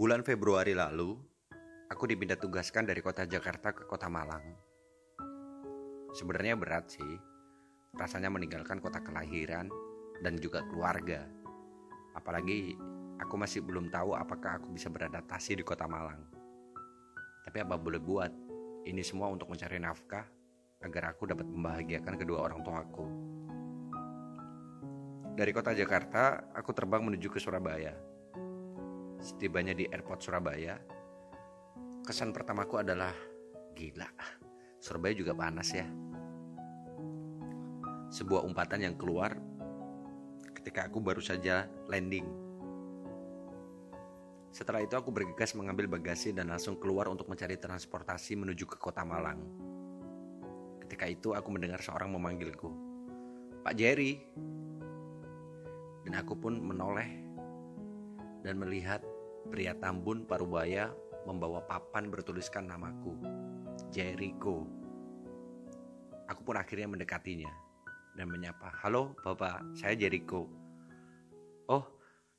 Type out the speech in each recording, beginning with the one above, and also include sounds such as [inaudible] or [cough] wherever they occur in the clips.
Bulan Februari lalu, aku dipindah tugaskan dari kota Jakarta ke kota Malang. Sebenarnya berat sih, rasanya meninggalkan kota kelahiran dan juga keluarga. Apalagi aku masih belum tahu apakah aku bisa beradaptasi di kota Malang. Tapi apa boleh buat, ini semua untuk mencari nafkah agar aku dapat membahagiakan kedua orang tuaku. Dari kota Jakarta, aku terbang menuju ke Surabaya Setibanya di airport Surabaya, kesan pertamaku adalah gila. Surabaya juga panas ya. Sebuah umpatan yang keluar ketika aku baru saja landing. Setelah itu aku bergegas mengambil bagasi dan langsung keluar untuk mencari transportasi menuju ke kota Malang. Ketika itu aku mendengar seorang memanggilku, Pak Jerry. Dan aku pun menoleh dan melihat pria Tambun Parubaya membawa papan bertuliskan namaku, Jericho. Aku pun akhirnya mendekatinya dan menyapa, Halo Bapak, saya Jericho. Oh,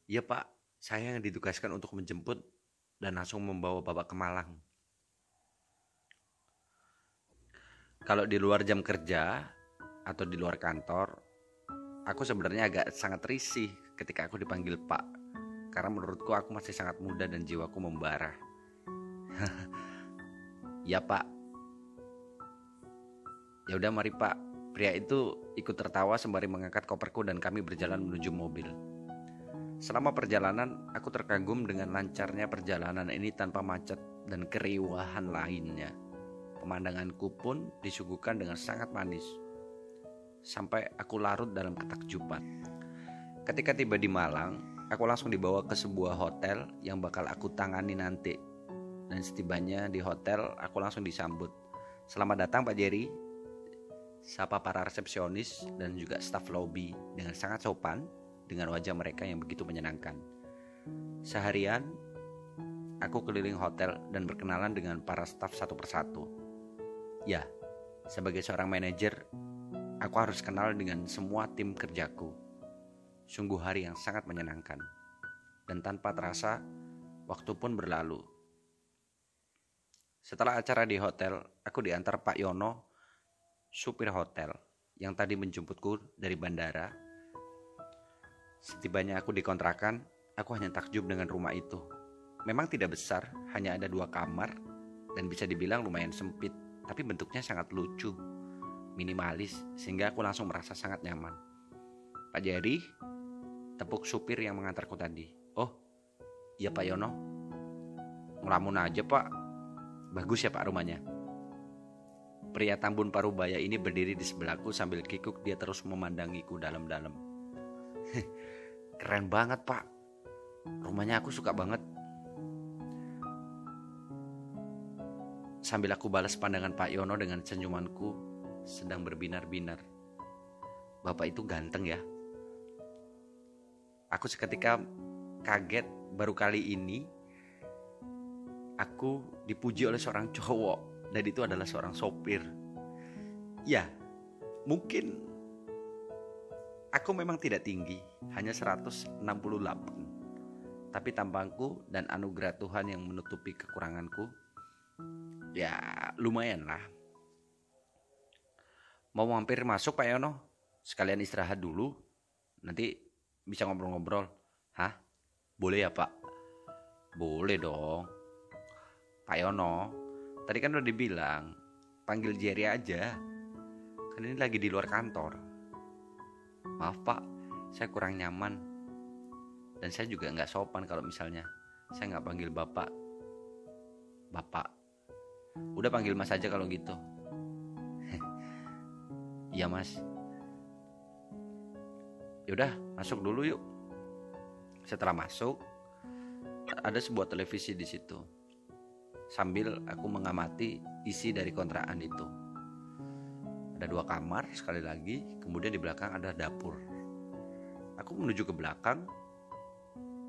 iya Pak, saya yang ditugaskan untuk menjemput dan langsung membawa Bapak ke Malang. Kalau di luar jam kerja atau di luar kantor, aku sebenarnya agak sangat risih ketika aku dipanggil Pak karena menurutku aku masih sangat muda dan jiwaku membara. [laughs] ya pak. Ya udah mari pak. Pria itu ikut tertawa sembari mengangkat koperku dan kami berjalan menuju mobil. Selama perjalanan, aku terkagum dengan lancarnya perjalanan ini tanpa macet dan keriuhan lainnya. Pemandanganku pun disuguhkan dengan sangat manis. Sampai aku larut dalam ketakjuban. Ketika tiba di Malang, aku langsung dibawa ke sebuah hotel yang bakal aku tangani nanti. Dan setibanya di hotel, aku langsung disambut. Selamat datang Pak Jerry. Sapa para resepsionis dan juga staf lobby dengan sangat sopan dengan wajah mereka yang begitu menyenangkan. Seharian, aku keliling hotel dan berkenalan dengan para staf satu persatu. Ya, sebagai seorang manajer, aku harus kenal dengan semua tim kerjaku Sungguh hari yang sangat menyenangkan. Dan tanpa terasa, waktu pun berlalu. Setelah acara di hotel, aku diantar Pak Yono, supir hotel, yang tadi menjemputku dari bandara. Setibanya aku dikontrakan, aku hanya takjub dengan rumah itu. Memang tidak besar, hanya ada dua kamar, dan bisa dibilang lumayan sempit, tapi bentuknya sangat lucu, minimalis, sehingga aku langsung merasa sangat nyaman. Pak Jerry, tepuk supir yang mengantarku tadi. Oh, iya Pak Yono. Ngelamun aja Pak. Bagus ya Pak rumahnya. Pria Tambun Parubaya ini berdiri di sebelahku sambil kikuk dia terus memandangiku dalam-dalam. [laughs] Keren banget Pak. Rumahnya aku suka banget. Sambil aku balas pandangan Pak Yono dengan senyumanku sedang berbinar-binar. Bapak itu ganteng ya. Aku seketika kaget baru kali ini aku dipuji oleh seorang cowok dan itu adalah seorang sopir. Ya, mungkin aku memang tidak tinggi, hanya 168. Tapi tampangku dan anugerah Tuhan yang menutupi kekuranganku ya lumayan lah. Mau mampir masuk Pak Yono? Sekalian istirahat dulu. Nanti bisa ngobrol-ngobrol. Hah? Boleh ya pak? Boleh dong. Pak Yono tadi kan udah dibilang panggil Jerry aja. Kan ini lagi di luar kantor. Maaf pak. Saya kurang nyaman. Dan saya juga nggak sopan kalau misalnya saya nggak panggil bapak. Bapak. Udah panggil mas aja kalau gitu. [laughs] Iya mas yaudah masuk dulu yuk. Setelah masuk ada sebuah televisi di situ. Sambil aku mengamati isi dari kontrakan itu. Ada dua kamar sekali lagi kemudian di belakang ada dapur. Aku menuju ke belakang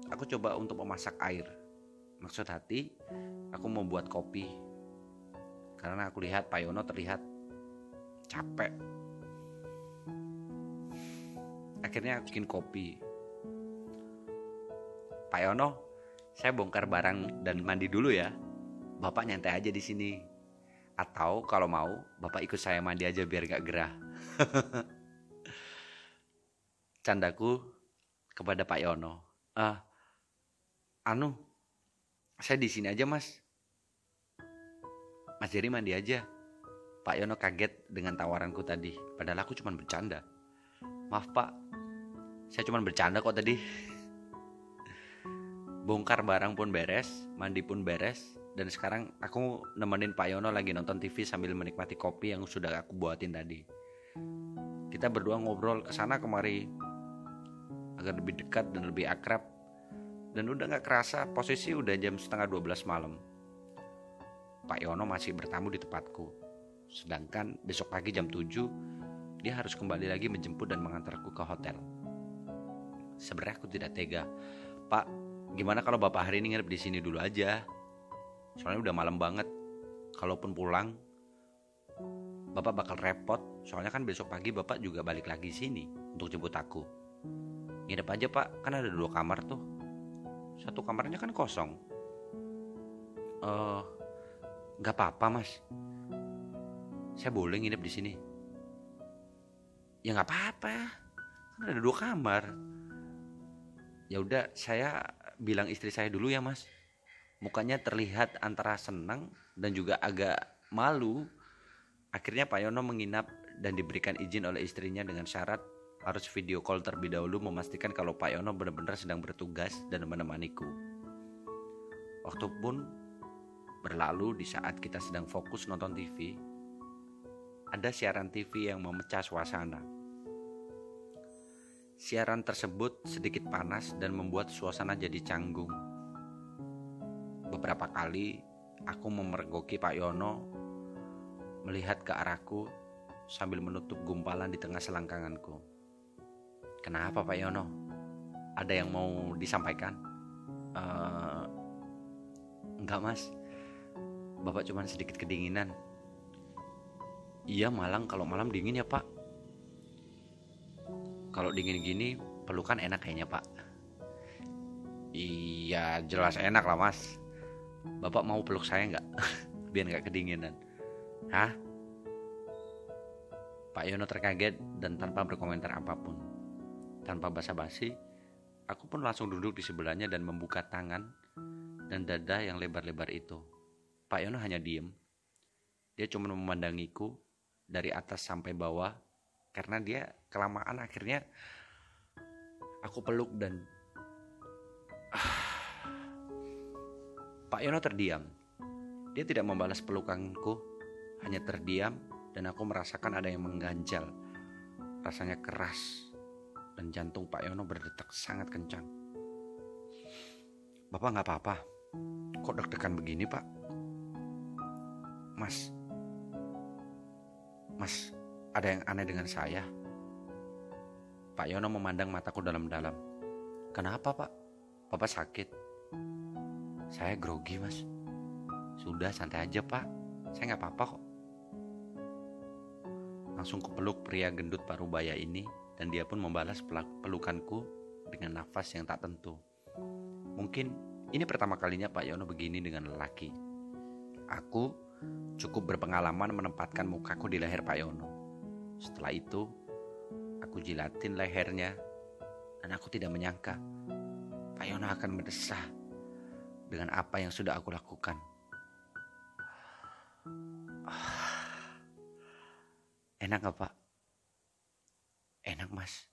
aku coba untuk memasak air. Maksud hati aku membuat kopi. Karena aku lihat Pak Yono terlihat capek akhirnya bikin kopi Pak Yono Saya bongkar barang dan mandi dulu ya. Bapak nyantai aja di sini. Atau kalau mau, Bapak ikut saya mandi aja biar gak gerah. [laughs] Candaku kepada Pak Yono. Ah, anu, saya di sini aja mas. Mas Jerry mandi aja. Pak Yono kaget dengan tawaranku tadi. Padahal aku cuma bercanda. Maaf pak, saya cuma bercanda kok tadi. Bongkar barang pun beres, mandi pun beres, dan sekarang aku nemenin Pak Yono lagi nonton TV sambil menikmati kopi yang sudah aku buatin tadi. Kita berdua ngobrol ke sana kemari agar lebih dekat dan lebih akrab. Dan udah gak kerasa posisi udah jam setengah 12 malam. Pak Yono masih bertamu di tempatku. Sedangkan besok pagi jam 7 dia harus kembali lagi menjemput dan mengantarku ke hotel. Sebenarnya aku tidak tega. Pak, gimana kalau Bapak hari ini nginep di sini dulu aja? Soalnya udah malam banget. Kalaupun pulang, Bapak bakal repot. Soalnya kan besok pagi Bapak juga balik lagi sini untuk jemput aku. Nginep aja Pak, kan ada dua kamar tuh. Satu kamarnya kan kosong. Eh, uh, nggak apa-apa mas. Saya boleh nginep di sini. Ya nggak apa-apa. Kan ada dua kamar. Ya udah, saya bilang istri saya dulu ya mas. Mukanya terlihat antara senang dan juga agak malu. Akhirnya Pak Yono menginap dan diberikan izin oleh istrinya dengan syarat harus video call terlebih dahulu memastikan kalau Pak Yono benar-benar sedang bertugas dan menemaniku. Waktu pun berlalu di saat kita sedang fokus nonton TV, ada siaran TV yang memecah suasana. Siaran tersebut sedikit panas dan membuat suasana jadi canggung. Beberapa kali aku memergoki Pak Yono melihat ke arahku sambil menutup gumpalan di tengah selangkanganku. Kenapa Pak Yono? Ada yang mau disampaikan? Uh, enggak mas, Bapak cuma sedikit kedinginan. Iya Malang kalau malam dingin ya Pak. Kalau dingin gini pelukan enak kayaknya Pak. Iya jelas enak lah mas. Bapak mau peluk saya nggak? [laughs] Biar nggak kedinginan. Hah? Pak Yono terkaget dan tanpa berkomentar apa pun. Tanpa basa-basi, aku pun langsung duduk di sebelahnya dan membuka tangan dan dada yang lebar-lebar itu. Pak Yono hanya diem. Dia cuma memandangiku dari atas sampai bawah karena dia kelamaan akhirnya aku peluk dan [sighs] Pak Yono terdiam. Dia tidak membalas pelukanku, hanya terdiam dan aku merasakan ada yang mengganjal. Rasanya keras dan jantung Pak Yono berdetak sangat kencang. Bapak nggak apa-apa. Kok deg-degan begini Pak? Mas, Mas, ada yang aneh dengan saya. Pak Yono memandang mataku dalam-dalam. Kenapa Pak? Bapak sakit. Saya grogi Mas. Sudah santai aja Pak. Saya nggak apa-apa kok. Langsung kupeluk pria gendut parubaya ini dan dia pun membalas pelukanku dengan nafas yang tak tentu. Mungkin ini pertama kalinya Pak Yono begini dengan lelaki. Aku cukup berpengalaman menempatkan mukaku di leher Pak Yono. Setelah itu, aku jilatin lehernya dan aku tidak menyangka Pak Yono akan mendesah dengan apa yang sudah aku lakukan. Enak gak Pak? Enak mas.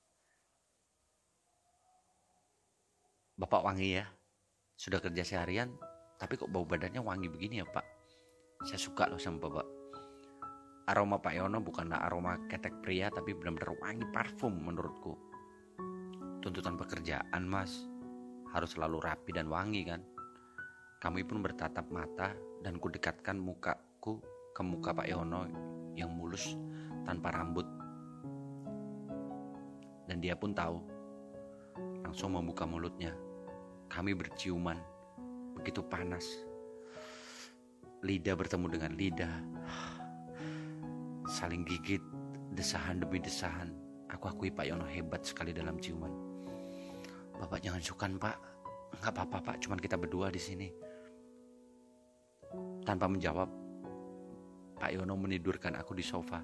Bapak wangi ya. Sudah kerja seharian, tapi kok bau badannya wangi begini ya pak? Saya suka loh sama bapak. Aroma Pak Yono bukanlah aroma ketek pria, tapi benar-benar wangi parfum menurutku. Tuntutan pekerjaan mas, harus selalu rapi dan wangi kan? Kami pun bertatap mata dan ku dekatkan mukaku ke muka Pak Yono yang mulus tanpa rambut dan dia pun tahu. Langsung membuka mulutnya. Kami berciuman. Begitu panas. Lidah bertemu dengan lidah. Saling gigit, desahan demi desahan. Aku akui Pak Yono hebat sekali dalam ciuman. Bapak jangan sukan, Pak. Nggak apa-apa pak, cuman kita berdua di sini. Tanpa menjawab, Pak Yono menidurkan aku di sofa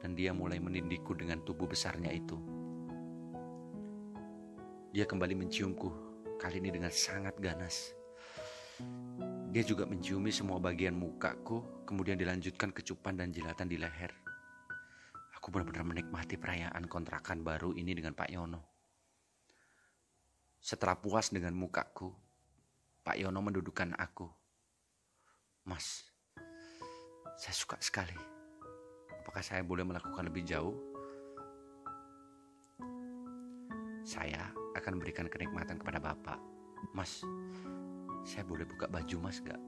dan dia mulai menindikku dengan tubuh besarnya itu. Dia kembali menciumku, kali ini dengan sangat ganas. Dia juga menciumi semua bagian mukaku, kemudian dilanjutkan kecupan dan jilatan di leher. Aku benar-benar menikmati perayaan kontrakan baru ini dengan Pak Yono. Setelah puas dengan mukaku, Pak Yono mendudukan aku. Mas, saya suka sekali. Apakah saya boleh melakukan lebih jauh? Saya akan berikan kenikmatan kepada Bapak. Mas, saya boleh buka baju Mas gak?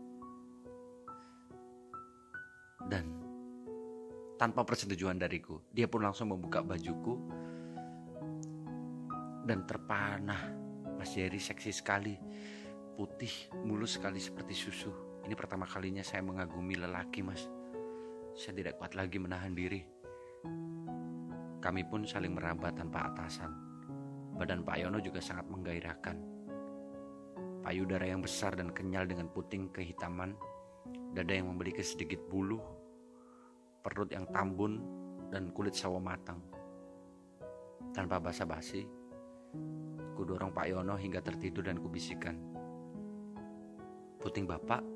Dan tanpa persetujuan dariku. Dia pun langsung membuka bajuku dan terpanah. Mas Jerry seksi sekali, putih, mulus sekali seperti susu. Ini pertama kalinya saya mengagumi lelaki, Mas. Saya tidak kuat lagi menahan diri. Kami pun saling meraba tanpa atasan. Badan Pak Yono juga sangat menggairahkan. Payudara yang besar dan kenyal dengan puting kehitaman, dada yang memiliki sedikit bulu, perut yang tambun, dan kulit sawo matang. Tanpa basa-basi, ku dorong Pak Yono hingga tertidur dan kubisikkan. Puting bapak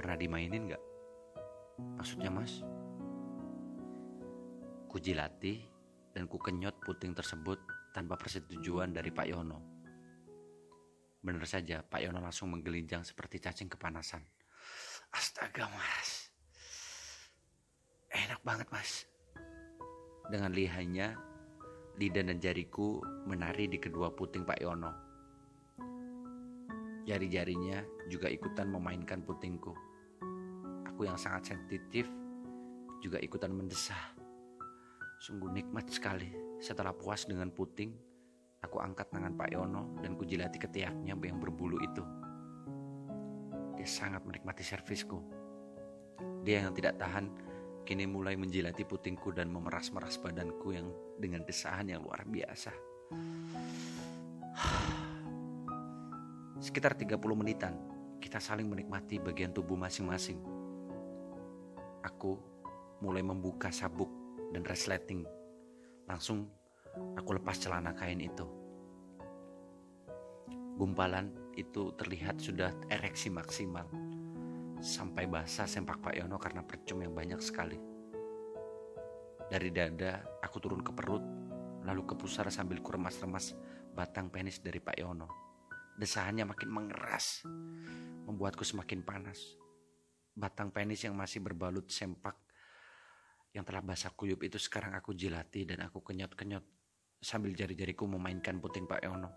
pernah dimainin gak? Maksudnya mas? Ku jilati dan ku kenyot puting tersebut tanpa persetujuan dari Pak Yono. Benar saja, Pak Yono langsung menggelinjang seperti cacing kepanasan. Astaga mas, Enak banget mas. Dengan lihainya, lidah dan jariku menari di kedua puting Pak Yono. Jari-jarinya juga ikutan memainkan putingku. Aku yang sangat sensitif juga ikutan mendesah. Sungguh nikmat sekali. Setelah puas dengan puting, aku angkat tangan Pak Yono dan kujilati ketiaknya yang berbulu itu. Dia sangat menikmati servisku. Dia yang tidak tahan kini mulai menjilati putingku dan memeras-meras badanku yang dengan desahan yang luar biasa. Sekitar 30 menitan, kita saling menikmati bagian tubuh masing-masing. Aku mulai membuka sabuk dan resleting. Langsung aku lepas celana kain itu. Gumpalan itu terlihat sudah ereksi maksimal sampai basah sempak Pak Yono karena percum yang banyak sekali. Dari dada, aku turun ke perut, lalu ke pusar sambil kuremas-remas batang penis dari Pak Yono. Desahannya makin mengeras, membuatku semakin panas. Batang penis yang masih berbalut sempak yang telah basah kuyup itu sekarang aku jilati dan aku kenyot-kenyot sambil jari-jariku memainkan puting Pak Yono.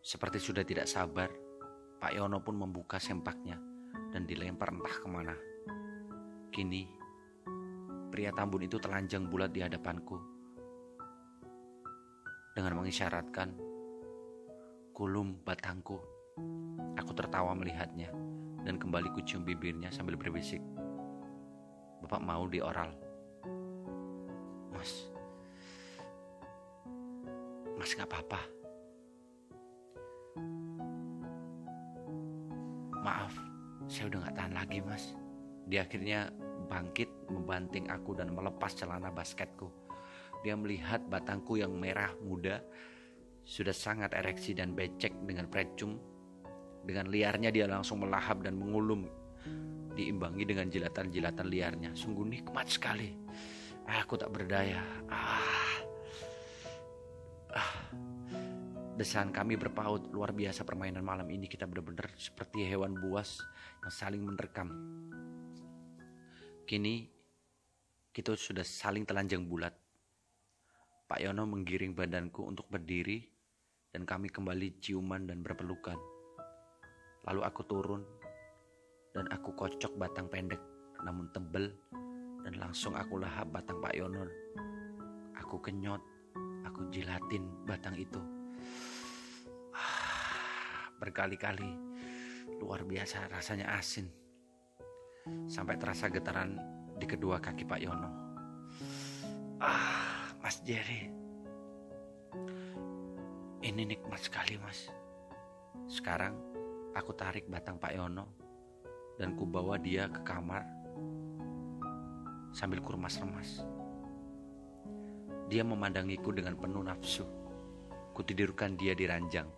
Seperti sudah tidak sabar, Pak Yono pun membuka sempaknya dan dilempar entah ke mana. Kini, pria tambun itu telanjang bulat di hadapanku. Dengan mengisyaratkan, kulum batangku. Aku tertawa melihatnya dan kembali kucium bibirnya sambil berbisik. Bapak mau di Mas gak apa-apa. Maaf, saya udah gak tahan lagi mas. Dia akhirnya bangkit membanting aku dan melepas celana basketku. Dia melihat batangku yang merah muda sudah sangat ereksi dan becek dengan precum. Dengan liarnya dia langsung melahap dan mengulum diimbangi dengan jilatan-jilatan liarnya. Sungguh nikmat sekali. Aku tak berdaya. Ah. Ah. Desahan kami berpaut luar biasa permainan malam ini kita benar-benar seperti hewan buas yang saling menerkam. Kini kita sudah saling telanjang bulat. Pak Yono menggiring badanku untuk berdiri dan kami kembali ciuman dan berpelukan. Lalu aku turun dan aku kocok batang pendek namun tebel dan langsung aku lahap batang Pak Yono. Aku kenyot, aku jilatin batang itu berkali-kali. Luar biasa rasanya asin. Sampai terasa getaran di kedua kaki Pak Yono. Ah, Mas Jerry. Ini nikmat sekali mas. Sekarang aku tarik batang Pak Yono dan ku bawa dia ke kamar sambil kurmas-remas. Dia memandangiku dengan penuh nafsu. Kutidurkan dia di ranjang.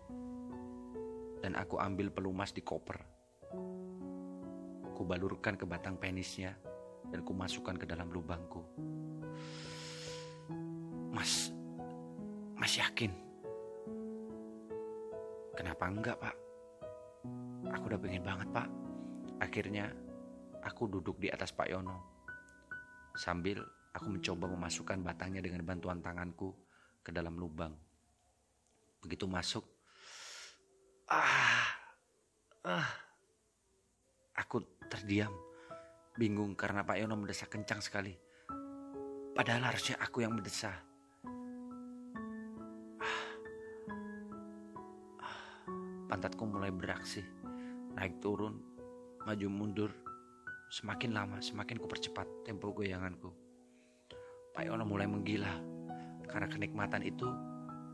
Dan aku ambil pelumas di koper. Kubalurkan ke batang penisnya dan kumasukkan ke dalam lubangku. Mas, mas yakin? Kenapa enggak pak? Aku udah pengen banget pak. Akhirnya aku duduk di atas Pak Yono. Sambil aku mencoba memasukkan batangnya dengan bantuan tanganku ke dalam lubang. Begitu masuk, ah, ah, aku terdiam, bingung karena Pak Yono mendesak kencang sekali. Padahal harusnya aku yang mendesak. Pantatku mulai beraksi, naik turun, maju mundur. Semakin lama, semakin ku percepat tempo goyanganku. Pak Yono mulai menggila karena kenikmatan itu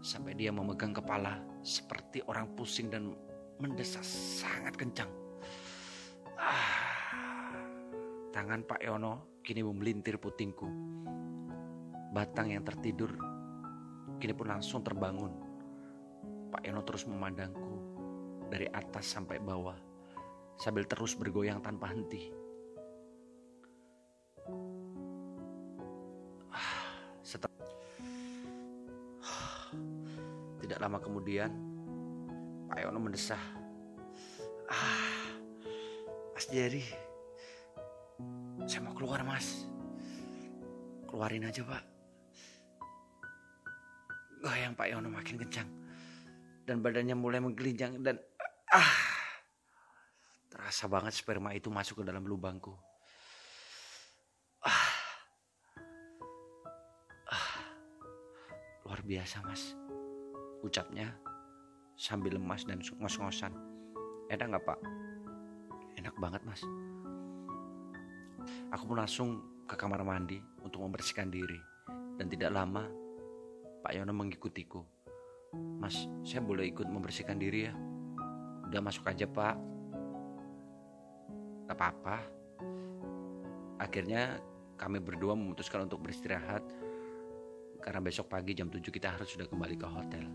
sampai dia memegang kepala seperti orang pusing dan mendesah sangat kencang. Ah, tangan Pak Yono kini memelintir putingku. Batang yang tertidur kini pun langsung terbangun. Pak Yono terus memandangku dari atas sampai bawah sambil terus bergoyang tanpa henti. Tidak lama kemudian, Pak Yono mendesah. Ah, Mas Jerry, saya mau keluar mas. Keluarin aja pak. Goyang Pak Yono makin kencang. Dan badannya mulai menggelinjang dan ah, terasa banget sperma itu masuk ke dalam lubangku. Ah, ah, luar biasa mas. Ucapnya sambil lemas dan ngos-ngosan. Enak nggak pak? Enak banget mas. Aku pun langsung ke kamar mandi untuk membersihkan diri. Dan tidak lama Pak Yono mengikutiku. Mas, saya boleh ikut membersihkan diri ya? Udah masuk aja pak. Gak apa-apa. Akhirnya kami berdua memutuskan untuk beristirahat. Karena besok pagi jam 7 kita harus sudah kembali ke hotel.